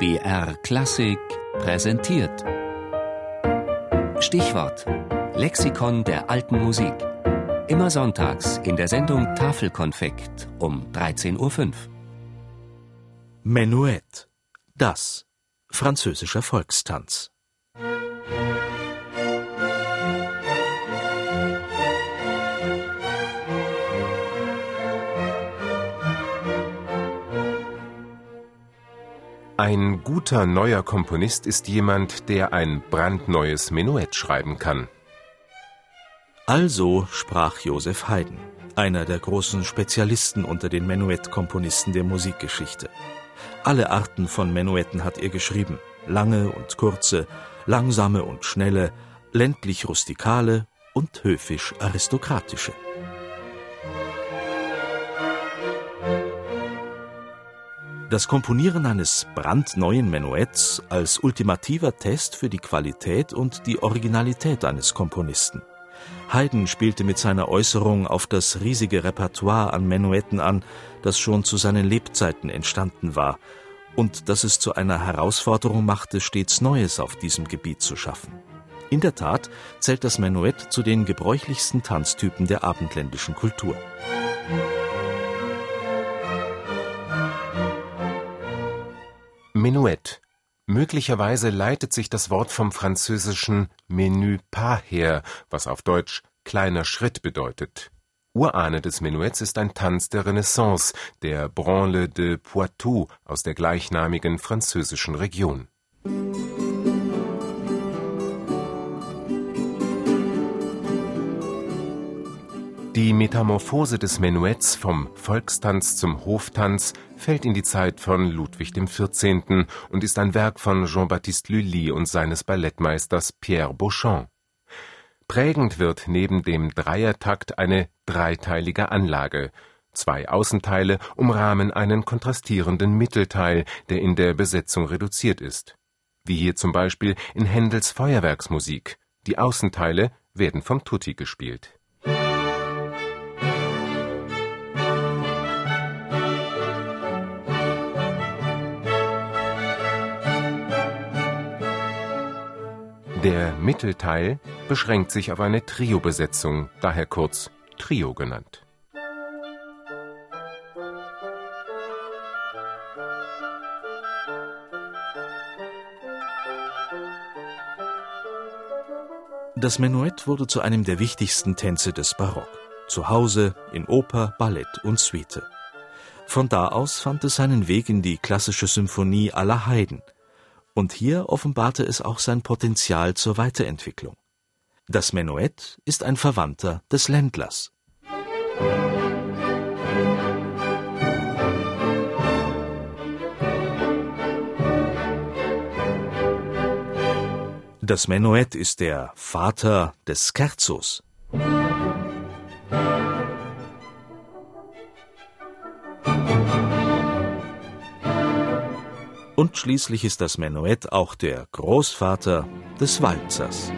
BR Klassik präsentiert. Stichwort: Lexikon der alten Musik. Immer sonntags in der Sendung Tafelkonfekt um 13.05 Uhr. Menuett. Das. Französischer Volkstanz. Ein guter neuer Komponist ist jemand, der ein brandneues Menuett schreiben kann. Also sprach Joseph Haydn, einer der großen Spezialisten unter den Menuettkomponisten der Musikgeschichte. Alle Arten von Menuetten hat er geschrieben, lange und kurze, langsame und schnelle, ländlich rustikale und höfisch aristokratische. Das Komponieren eines brandneuen Menuetts als ultimativer Test für die Qualität und die Originalität eines Komponisten. Haydn spielte mit seiner Äußerung auf das riesige Repertoire an Menuetten an, das schon zu seinen Lebzeiten entstanden war und das es zu einer Herausforderung machte, stets Neues auf diesem Gebiet zu schaffen. In der Tat zählt das Menuett zu den gebräuchlichsten Tanztypen der abendländischen Kultur. Menuett. Möglicherweise leitet sich das Wort vom französischen Menu pas her, was auf Deutsch kleiner Schritt bedeutet. Urahne des Menuetts ist ein Tanz der Renaissance, der Branle de Poitou aus der gleichnamigen französischen Region. Die Metamorphose des Menuetts vom Volkstanz zum Hoftanz fällt in die Zeit von Ludwig XIV. und ist ein Werk von Jean-Baptiste Lully und seines Ballettmeisters Pierre Beauchamp. Prägend wird neben dem Dreiertakt eine dreiteilige Anlage. Zwei Außenteile umrahmen einen kontrastierenden Mittelteil, der in der Besetzung reduziert ist. Wie hier zum Beispiel in Händels Feuerwerksmusik. Die Außenteile werden vom Tutti gespielt. Der Mittelteil beschränkt sich auf eine Trio-Besetzung, daher kurz Trio genannt. Das Menuett wurde zu einem der wichtigsten Tänze des Barock. Zu Hause, in Oper, Ballett und Suite. Von da aus fand es seinen Weg in die klassische Symphonie aller Haydn – und hier offenbarte es auch sein Potenzial zur Weiterentwicklung. Das Menuett ist ein Verwandter des Ländlers. Das Menuett ist der Vater des Scherzos. Und schließlich ist das Menuett auch der Großvater des Walzers.